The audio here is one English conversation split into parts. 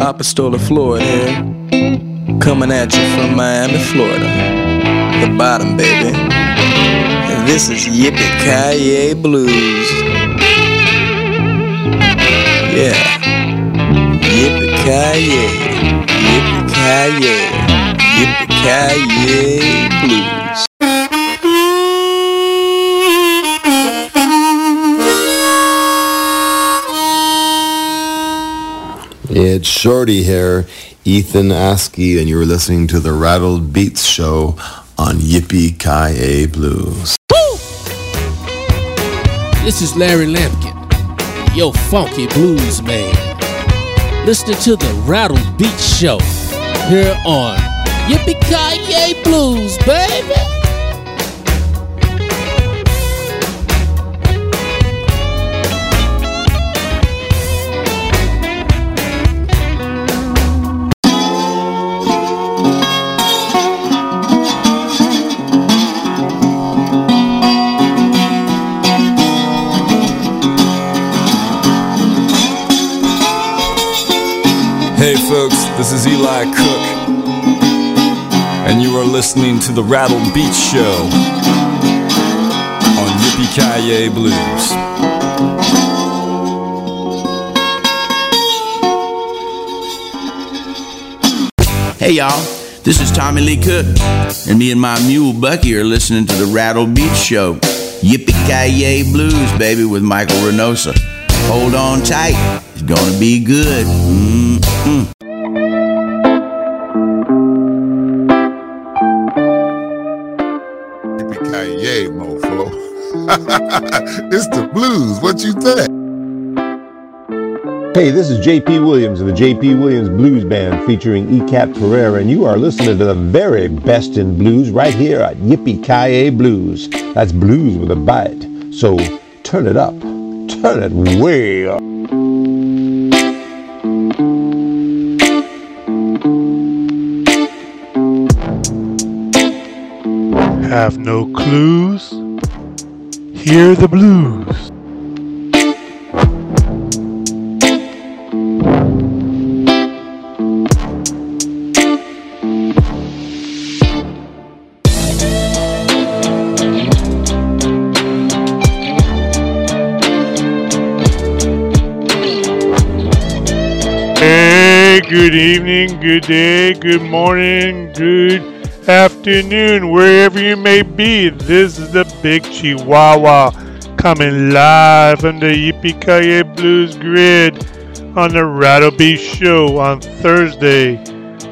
Apostola Florida here. Coming at you from Miami, Florida. The bottom, baby. And this is Yippee Kaye Blues. Yeah. Yippee Kaye. Yippee Kaye. Yippie Kaye Blues. Shorty here, Ethan Askey, and you're listening to the Rattled Beats Show on Yippee Ki Blues. This is Larry Lampkin, yo funky blues man. Listening to the Rattled Beats Show here on Yippee Ki Blues, baby. Hey folks, this is Eli Cook, and you are listening to the Rattled Beats Show on Yippie Ki Blues. Hey y'all, this is Tommy Lee Cook, and me and my mule Bucky are listening to the Rattled Beats Show. Yippee Ki Blues, baby, with Michael Renosa. Hold on tight, it's gonna be good. Mm-mm. Yippee mofo. it's the blues. What you think? Hey, this is JP Williams of the JP Williams Blues Band featuring ECAP Pereira, and you are listening to the very best in blues right here at Yippee Ki Blues. That's blues with a bite. So turn it up. Turn it way up. Have no clues? Hear the blues. Good day, good morning, good afternoon, wherever you may be. This is the Big Chihuahua coming live from the Yippee Blues Grid on the Rattled Beats Show on Thursday,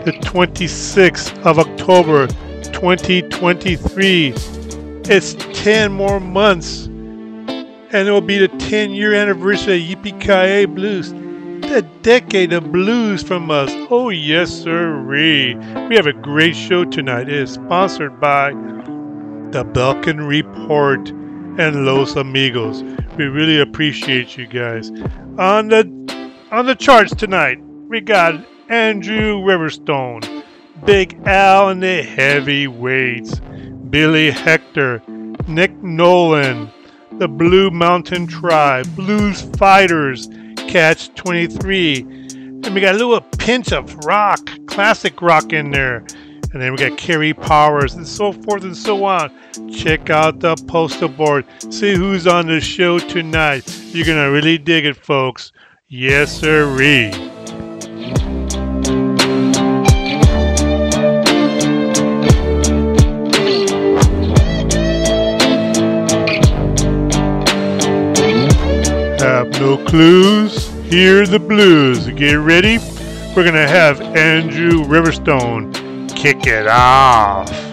the 26th of October, 2023. It's 10 more months, and it will be the 10 year anniversary of Yippee Ki A decade of blues from us. Oh, yes, sirree. We have a great show tonight. It is sponsored by the Belkin Report and Los Amigos. We really appreciate you guys. On the on the charts tonight, we got Andrew Riverstone, Big Al and the Heavyweights, Billy Hector, Nick Nolan, the Blue Mountain Tribe, Blues Fighters, Catch 23. And we got a little pinch of rock, classic rock in there. And then we got Kerry Powers and so forth and so on. Check out the poster board. See who's on the show tonight. You're going to really dig it, folks. Yes, sirree. Have no clues? Hear the blues. Get ready? We're going to have Andrew Riverstone kick it off.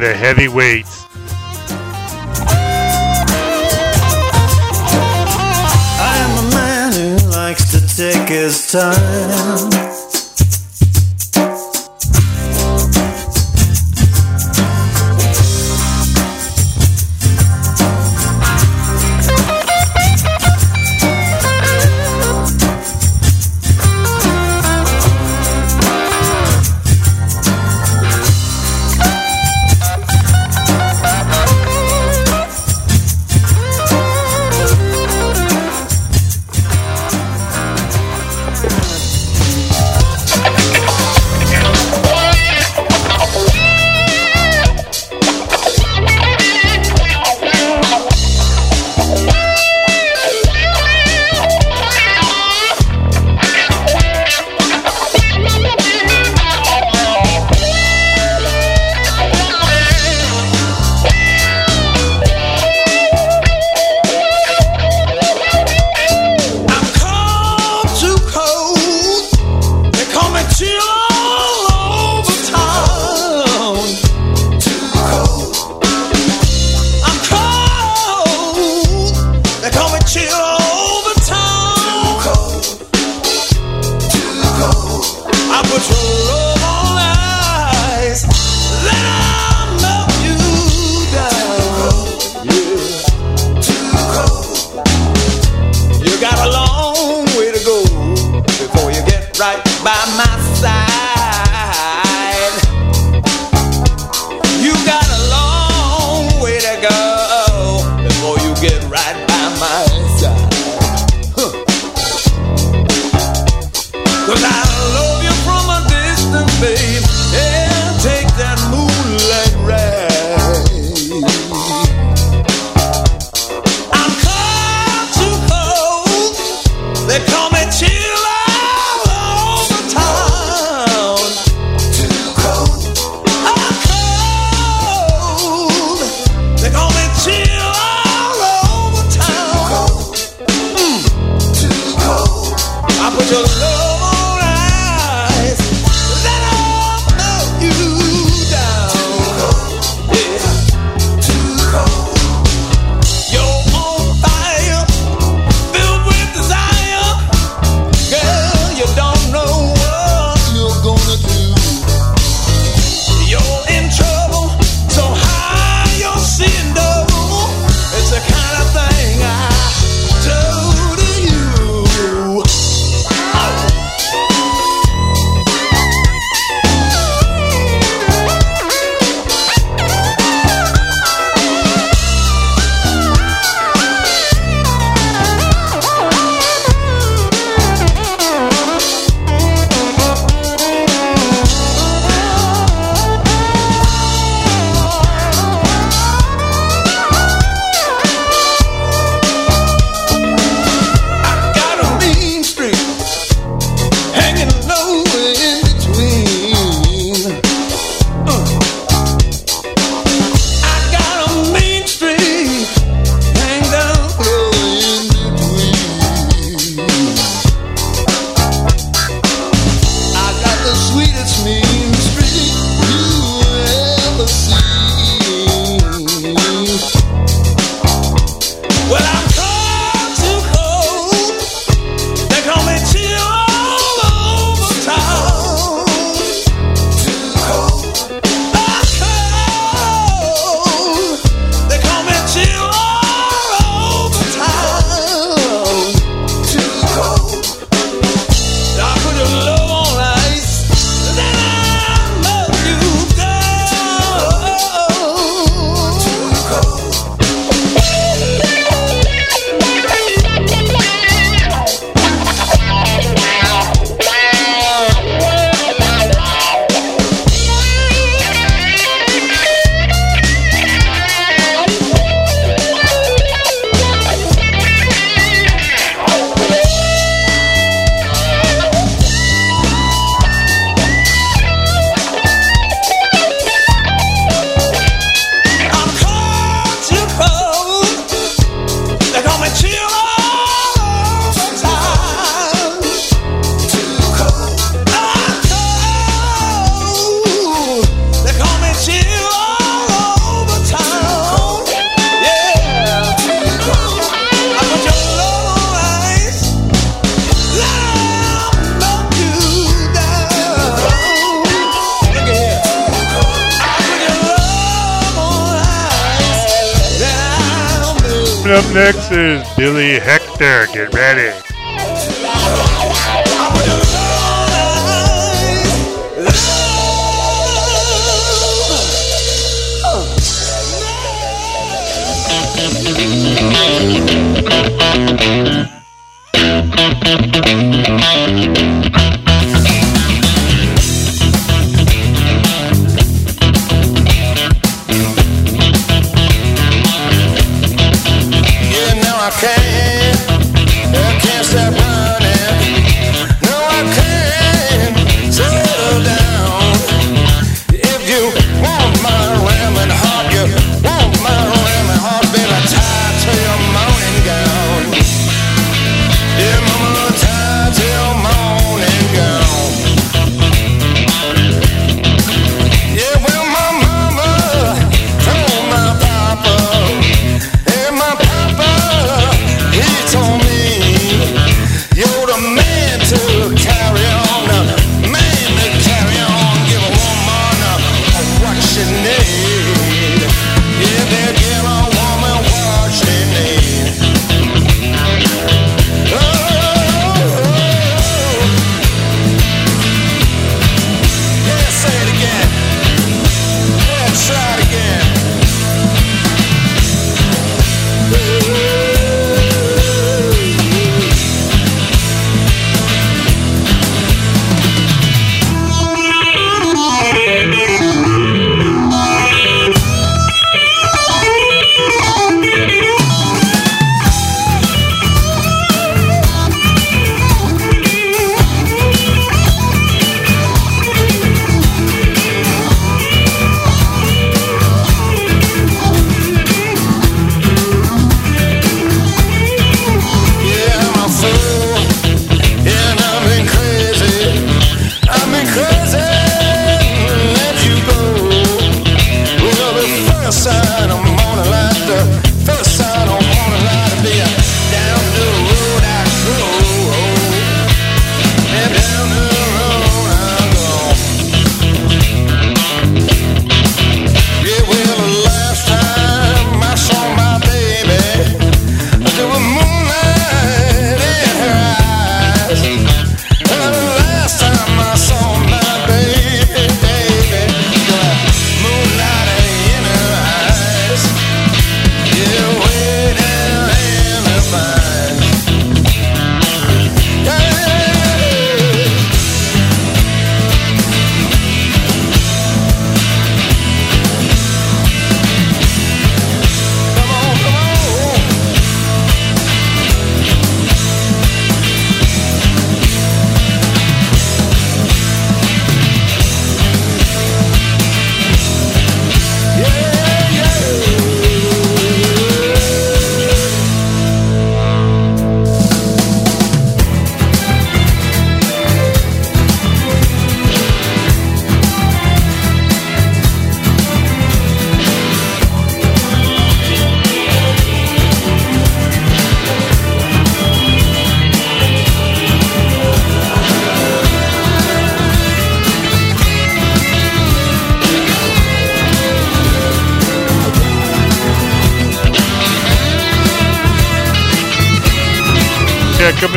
the heavyweights. I am a man who likes to take his time.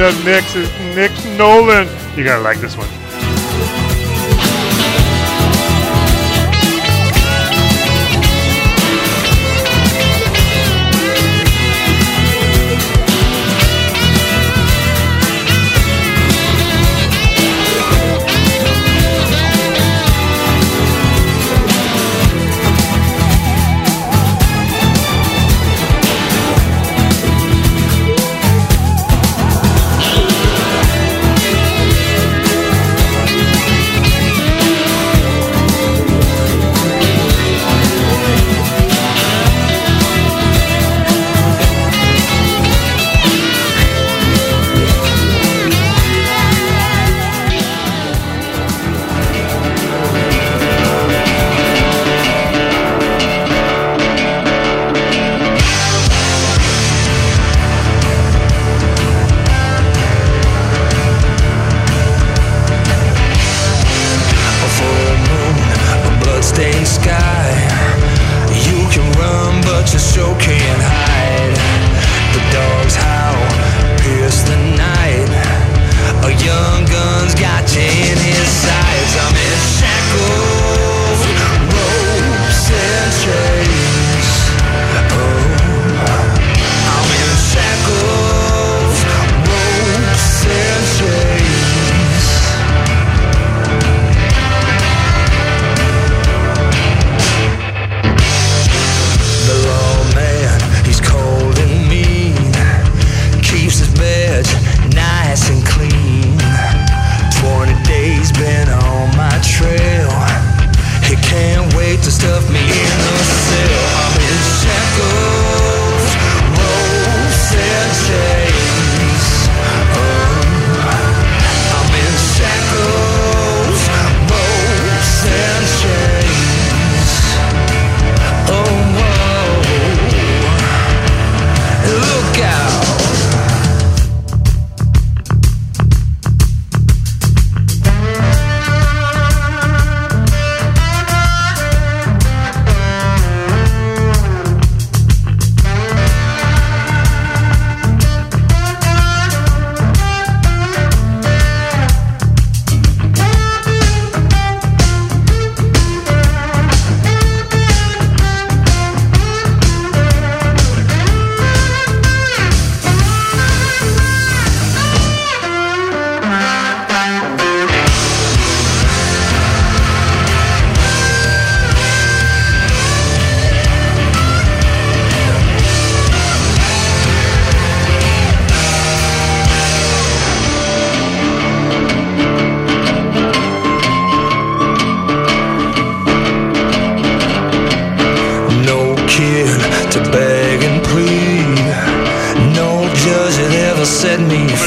the Knicks is Nick Nolan. You gotta like this one.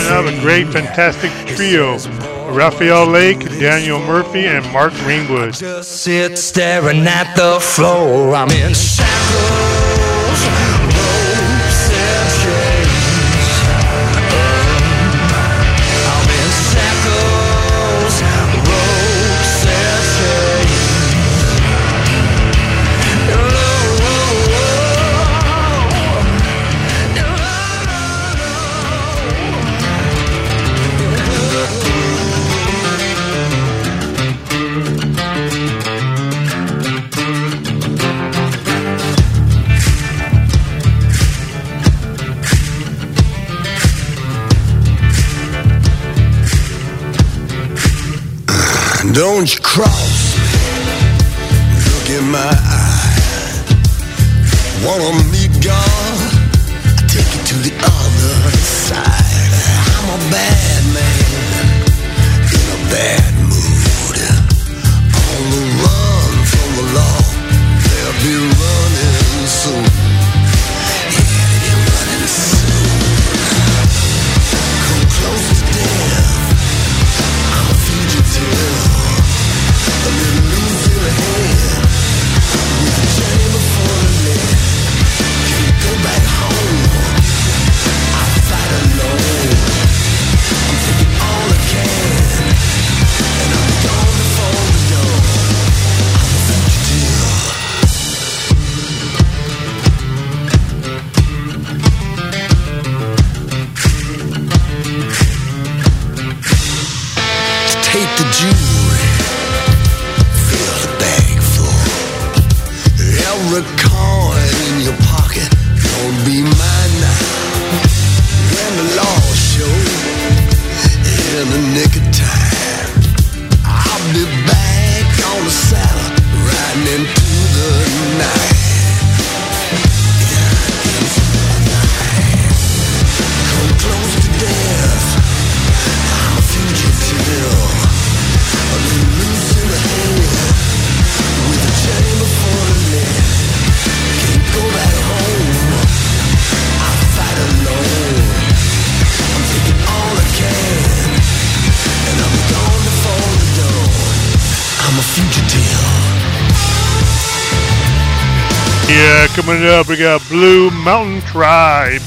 production of a great, fantastic trio. Raphael Lake, Daniel Murphy, and Mark Greenwood. Just sit staring at the floor. I'm in shackles. Don't cross Yeah, coming up, we got Blue Mountain Tribe.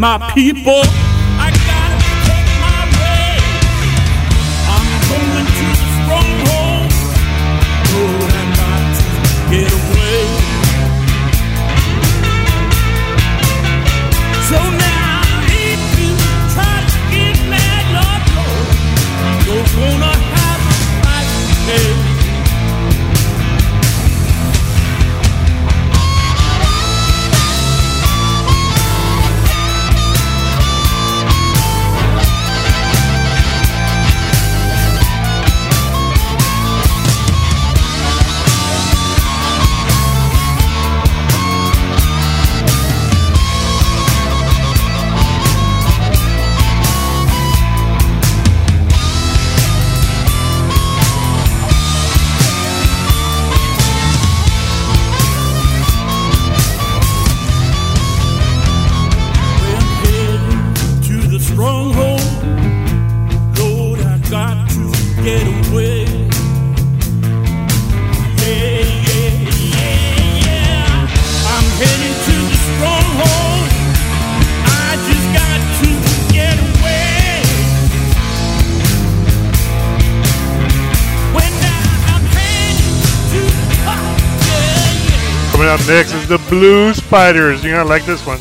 my people. Coming up next is the Blue Spiders. You're going to like this one.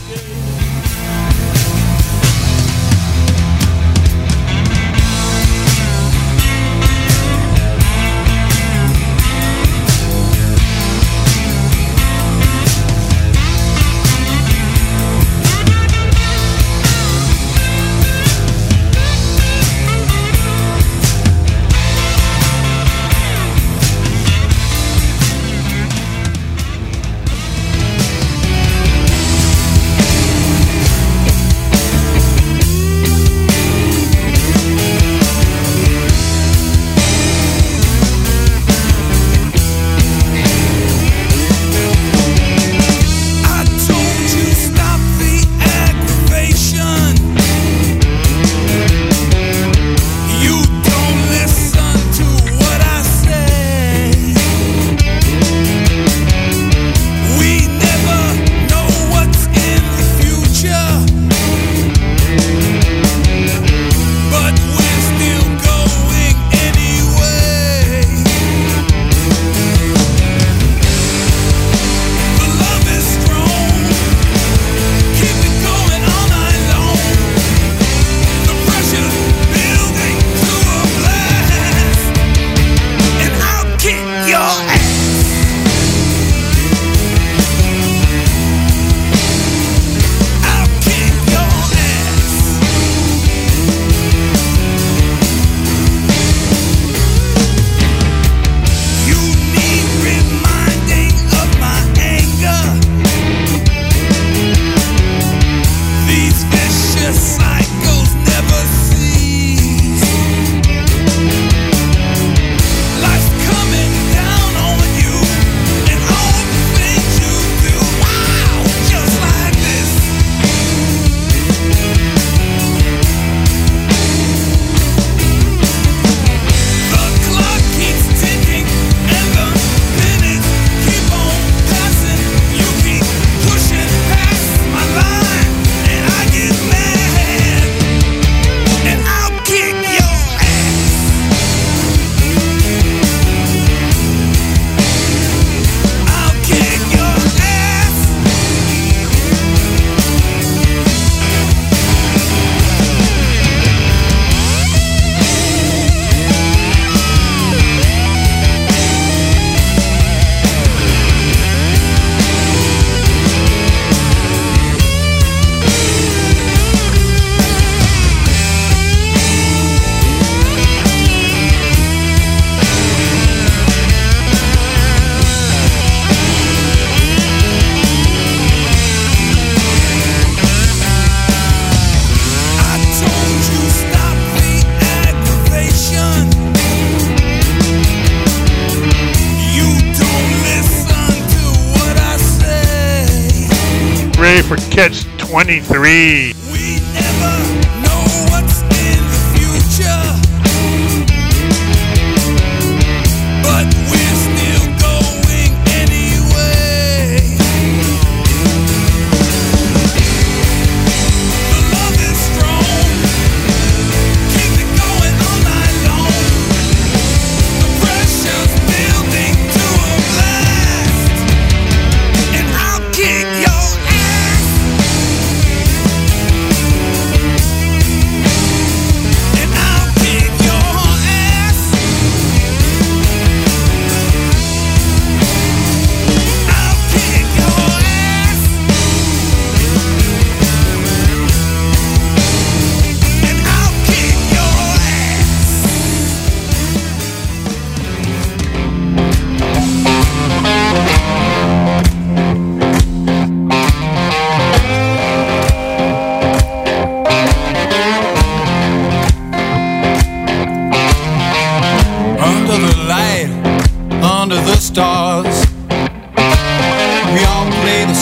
23.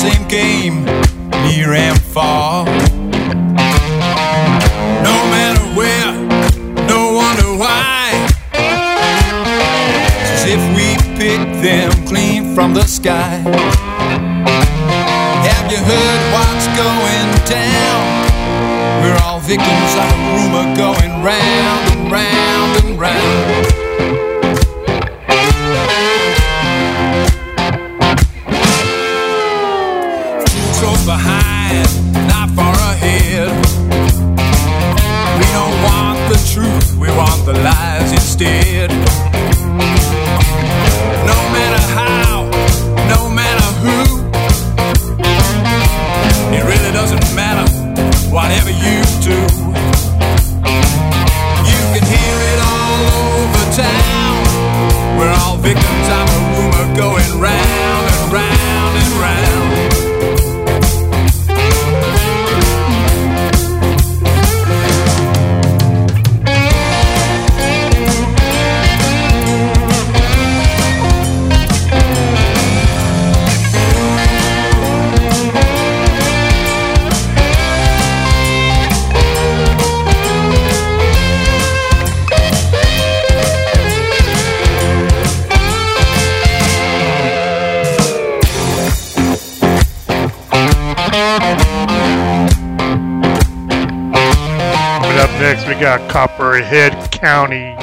same game, near and far. No matter where, no wonder why. As if we picked them clean from the sky. Have you heard what's going down? We're all victims of a rumor going round and round. stay got Copperhead County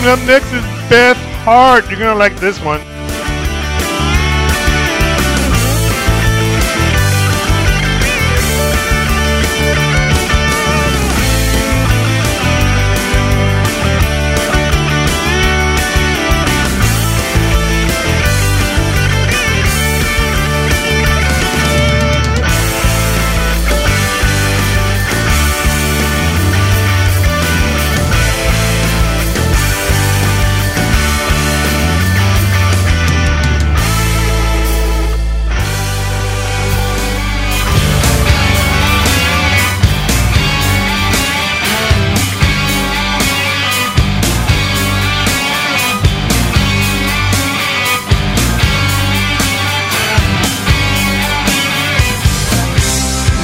Coming up next is Beth Hart. You're gonna like this one.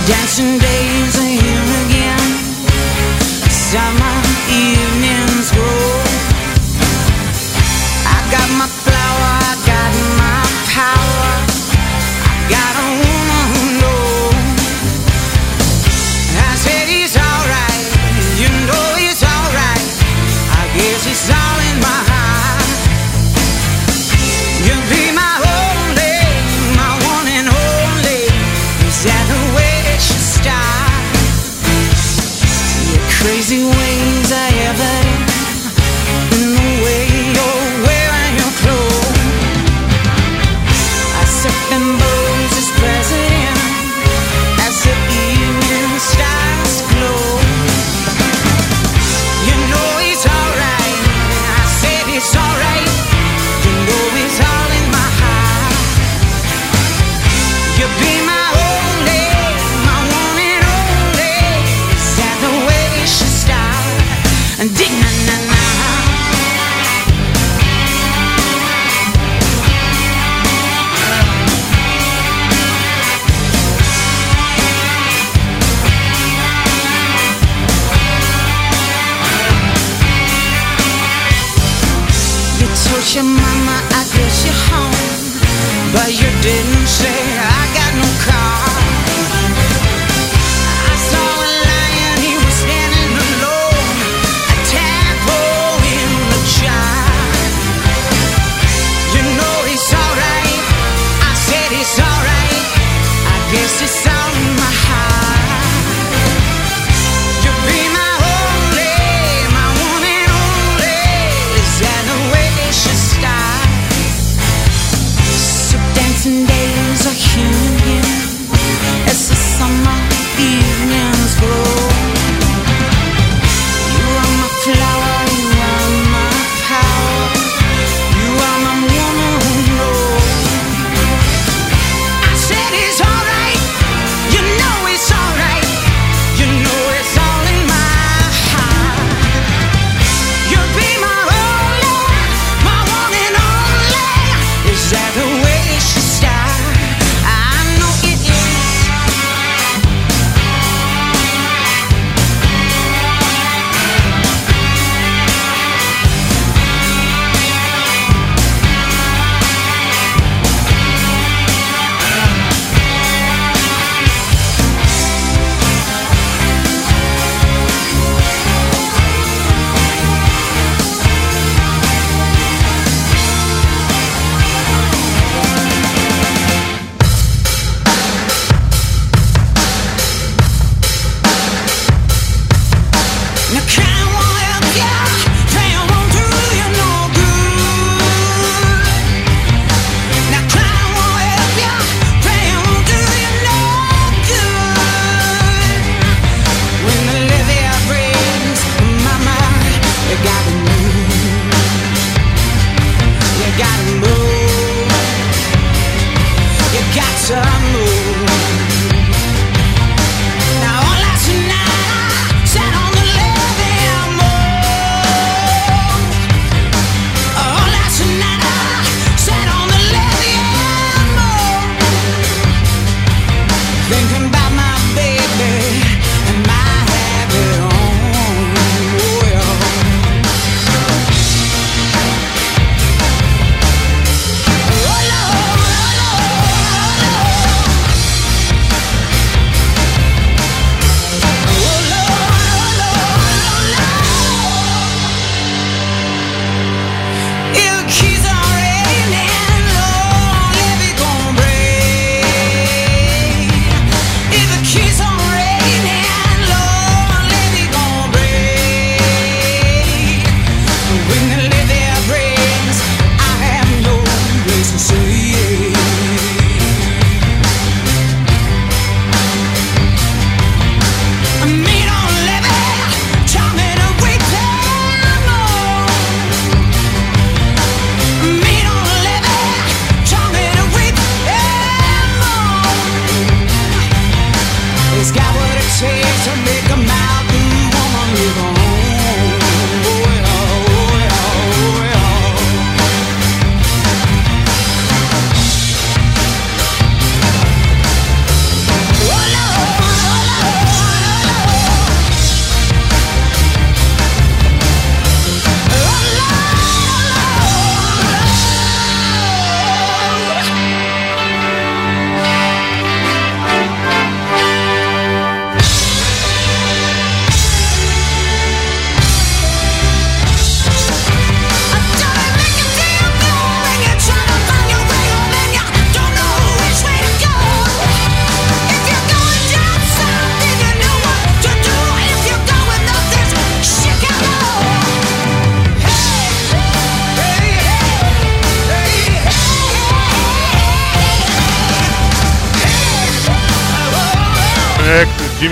dancing day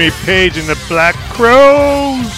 Jimmy Page and the Black Crowes.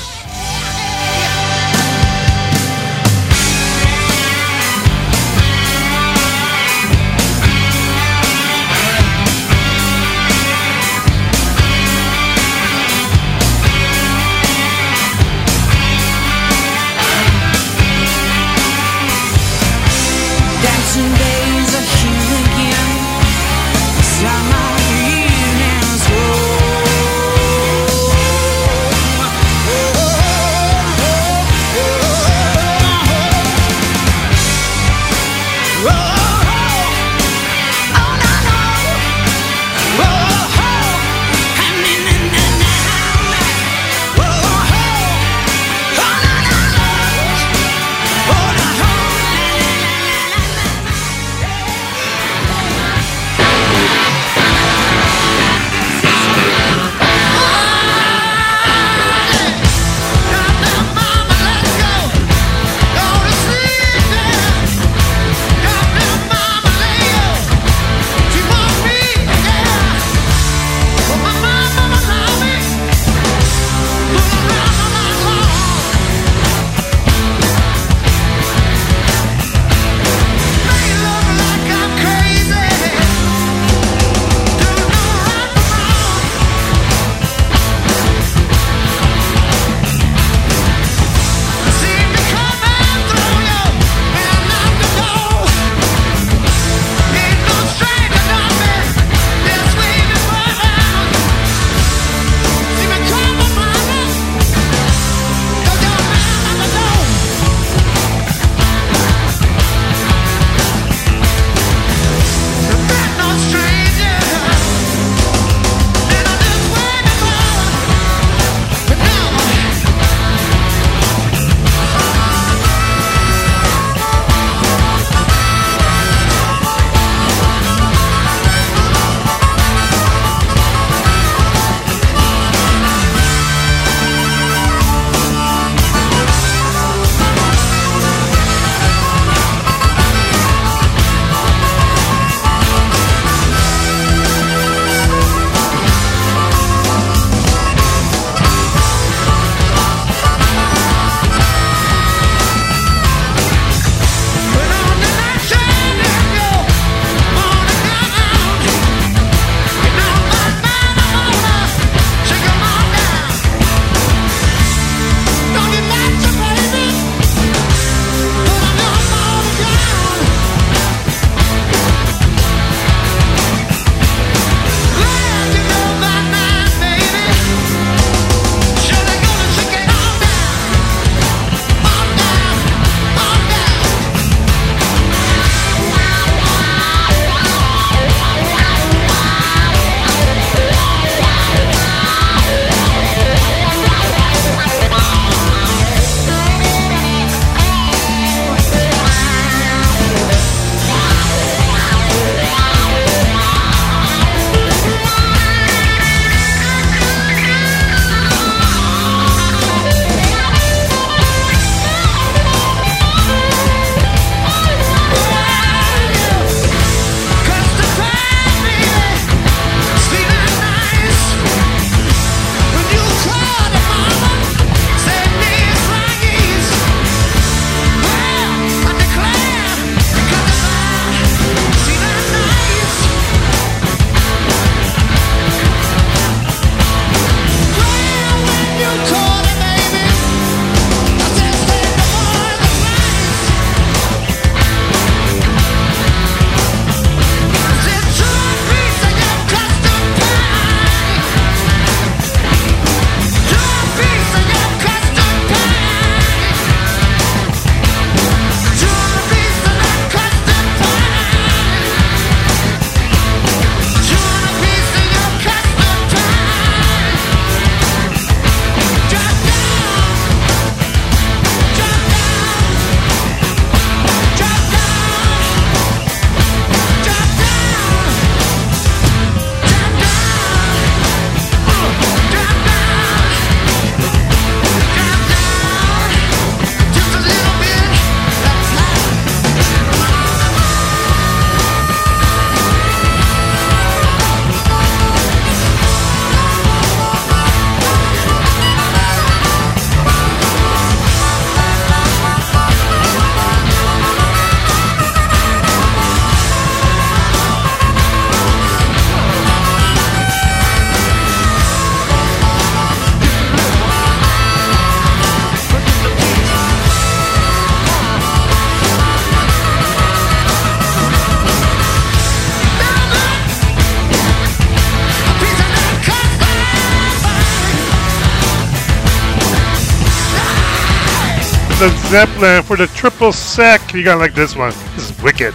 The Zeppelin for the triple sec. You gotta like this one. This is wicked.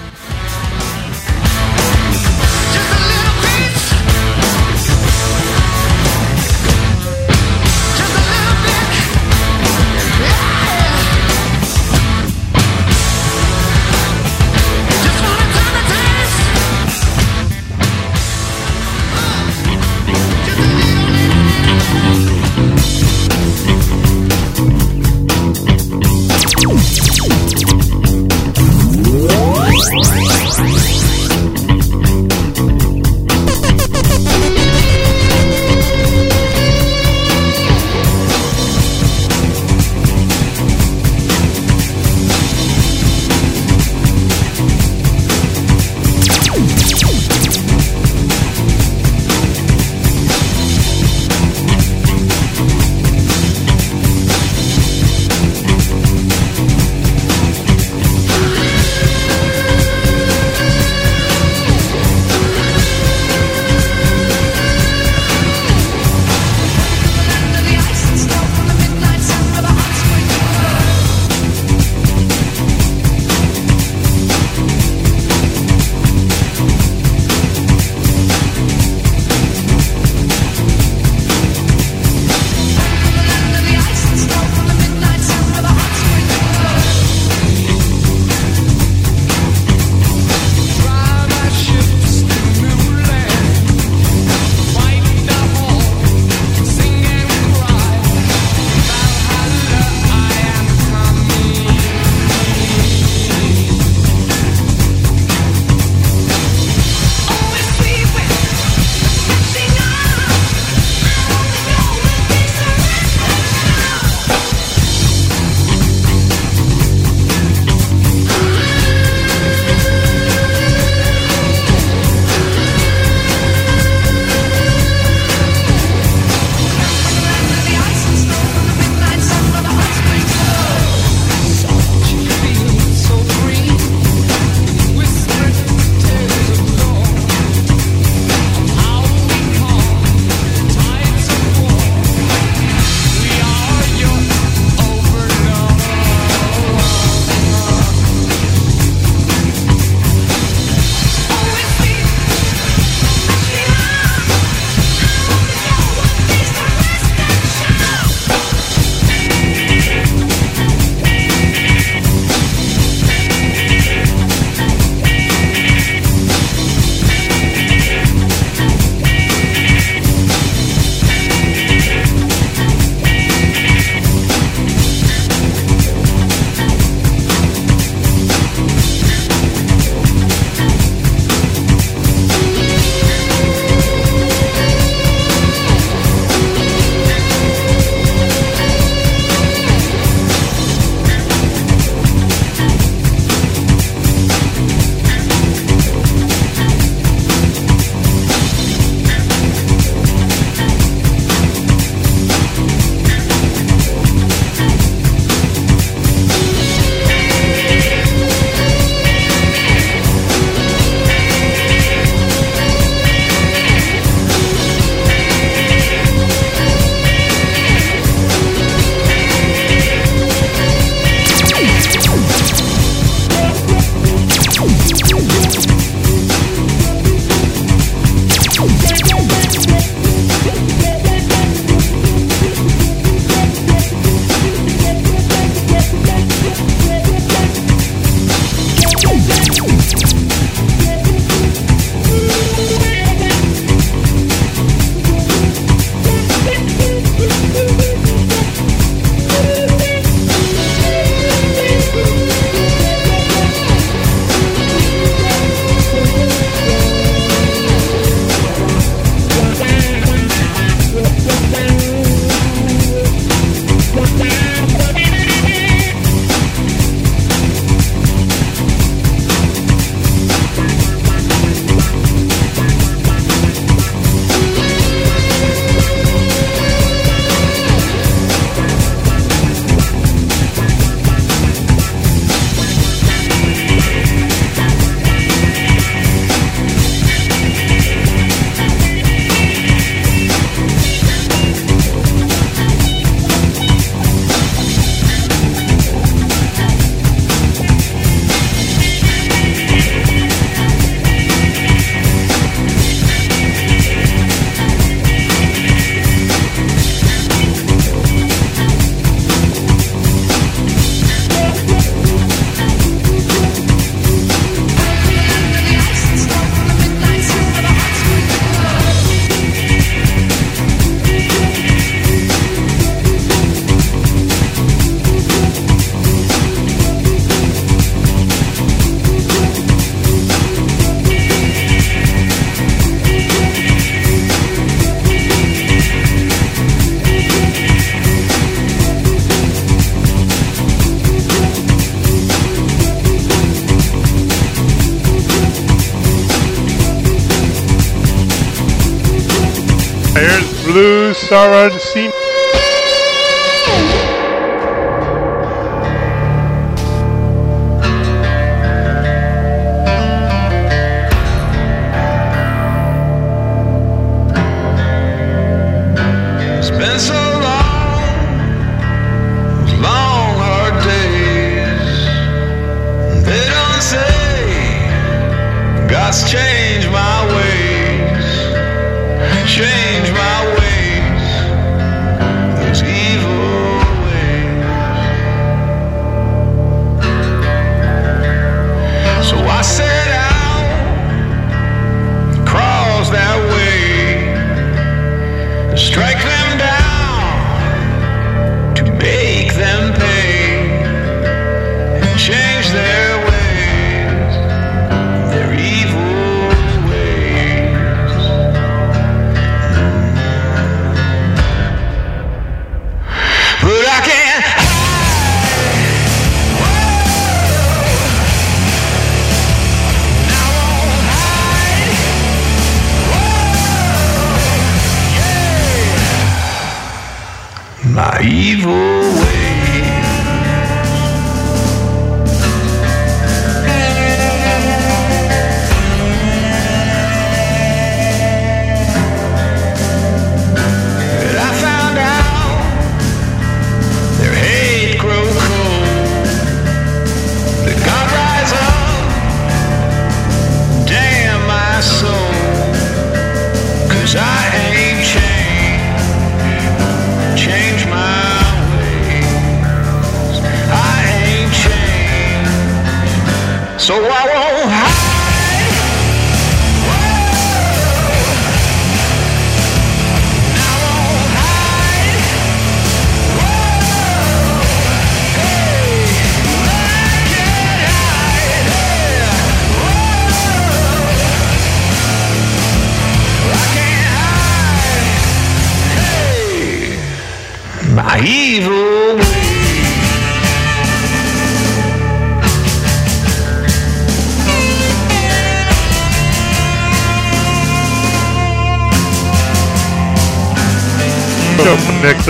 Shara to see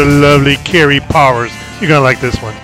the lovely Carrie Powers. You're going to like this one.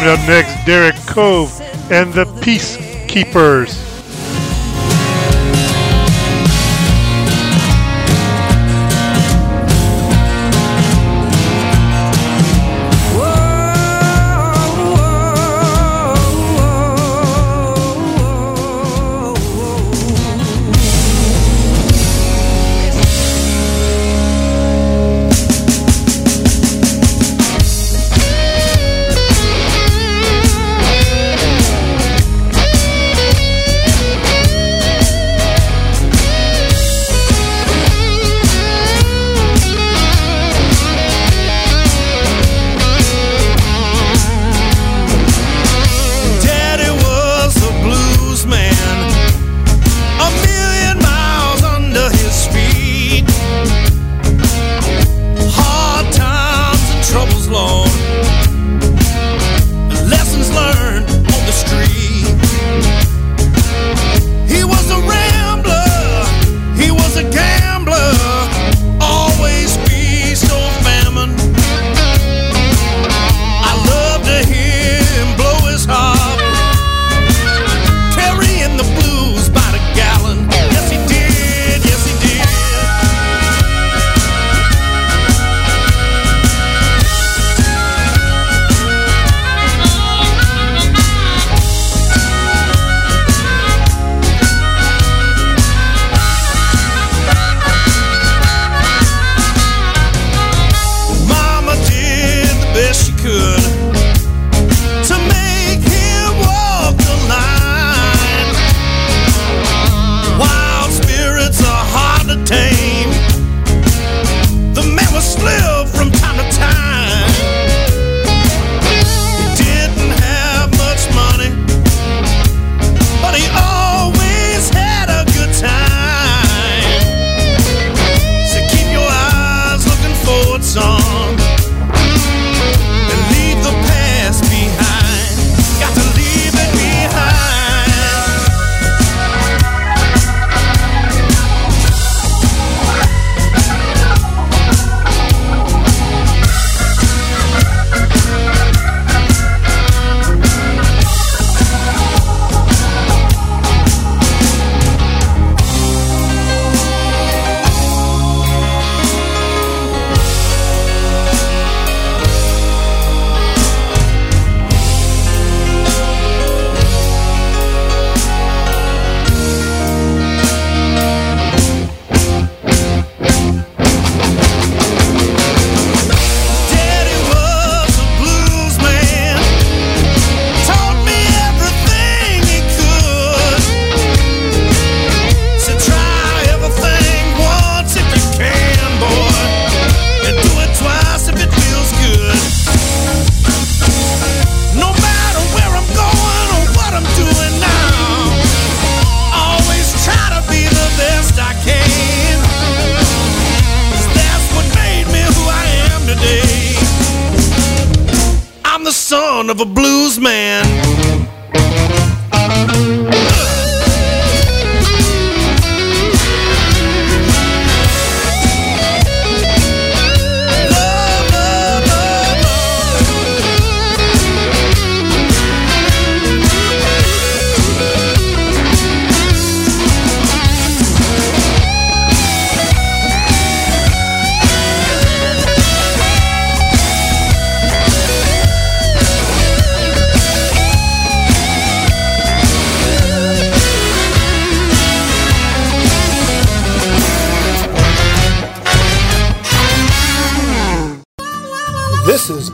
Coming up next, Derek Cove and the Peacekeepers.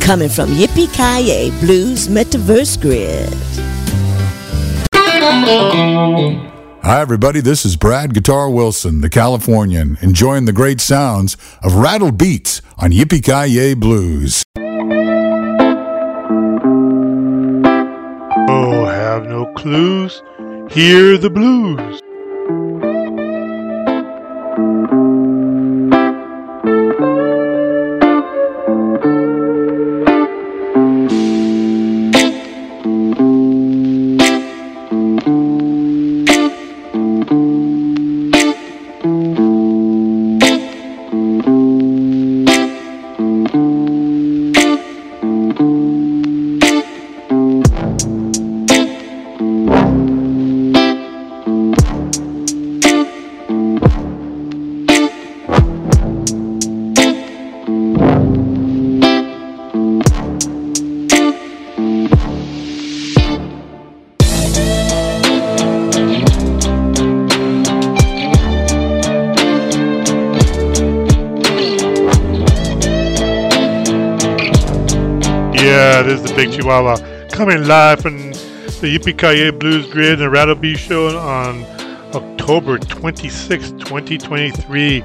coming from Yippee Kaye Blues Metaverse Grid. Hi, everybody. This is Brad Guitar Wilson, the Californian, enjoying the great sounds of Rattled Beats on Yippee Ki Blues. Oh, have no clues. Hear the blues. Chihuahua uh, coming live from the Yippee Blues Grid and the Rattle Bee Show on October 26, 2023.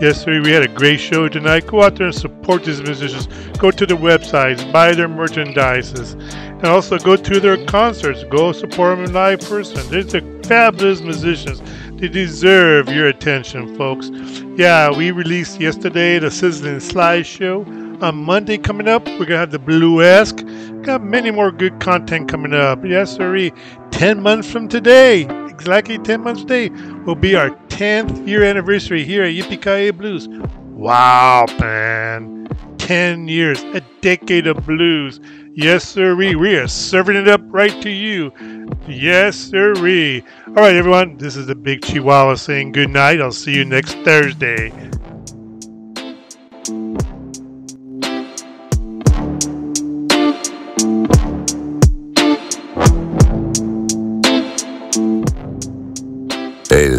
Yes, sir, we had a great show tonight. Go out there and support these musicians. Go to their websites, buy their merchandises, and also go to their concerts. Go support them in live person. They're fabulous musicians. They deserve your attention, folks. Yeah, we released yesterday the Sizzling Slideshow on Monday coming up. We're gonna have the Bluesque. Got many more good content coming up. Yes, sir. Ten months from today, exactly ten months today, will be our tenth year anniversary here at Yippee Blues. Wow, man! Ten years, a decade of blues. Yes, sir. We are serving it up right to you. Yes, sir. All right, everyone. This is the Big Chihuahua saying good night. I'll see you next Thursday.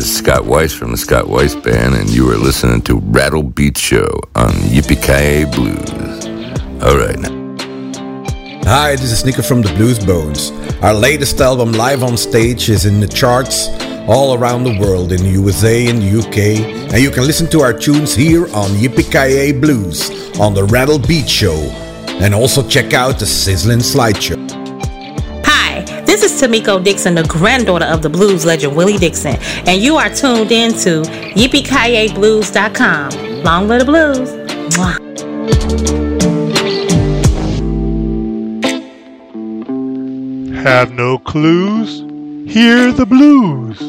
Is Scott Weiss from the Scott Weiss Band, and you are listening to Rattle Beat Show on Yippee Blues. All right. Hi, this is Sneaker from the Blues Bones. Our latest album, Live on Stage, is in the charts all around the world in the USA and the UK, and you can listen to our tunes here on Yippee Blues on the Rattle Beat Show, and also check out the Sizzling Slideshow. Tamiko Dixon, the granddaughter of the blues legend Willie Dixon, and you are tuned in to YippieKayeBlues.com. Long live the blues. Mwah. Have no clues? Hear the blues.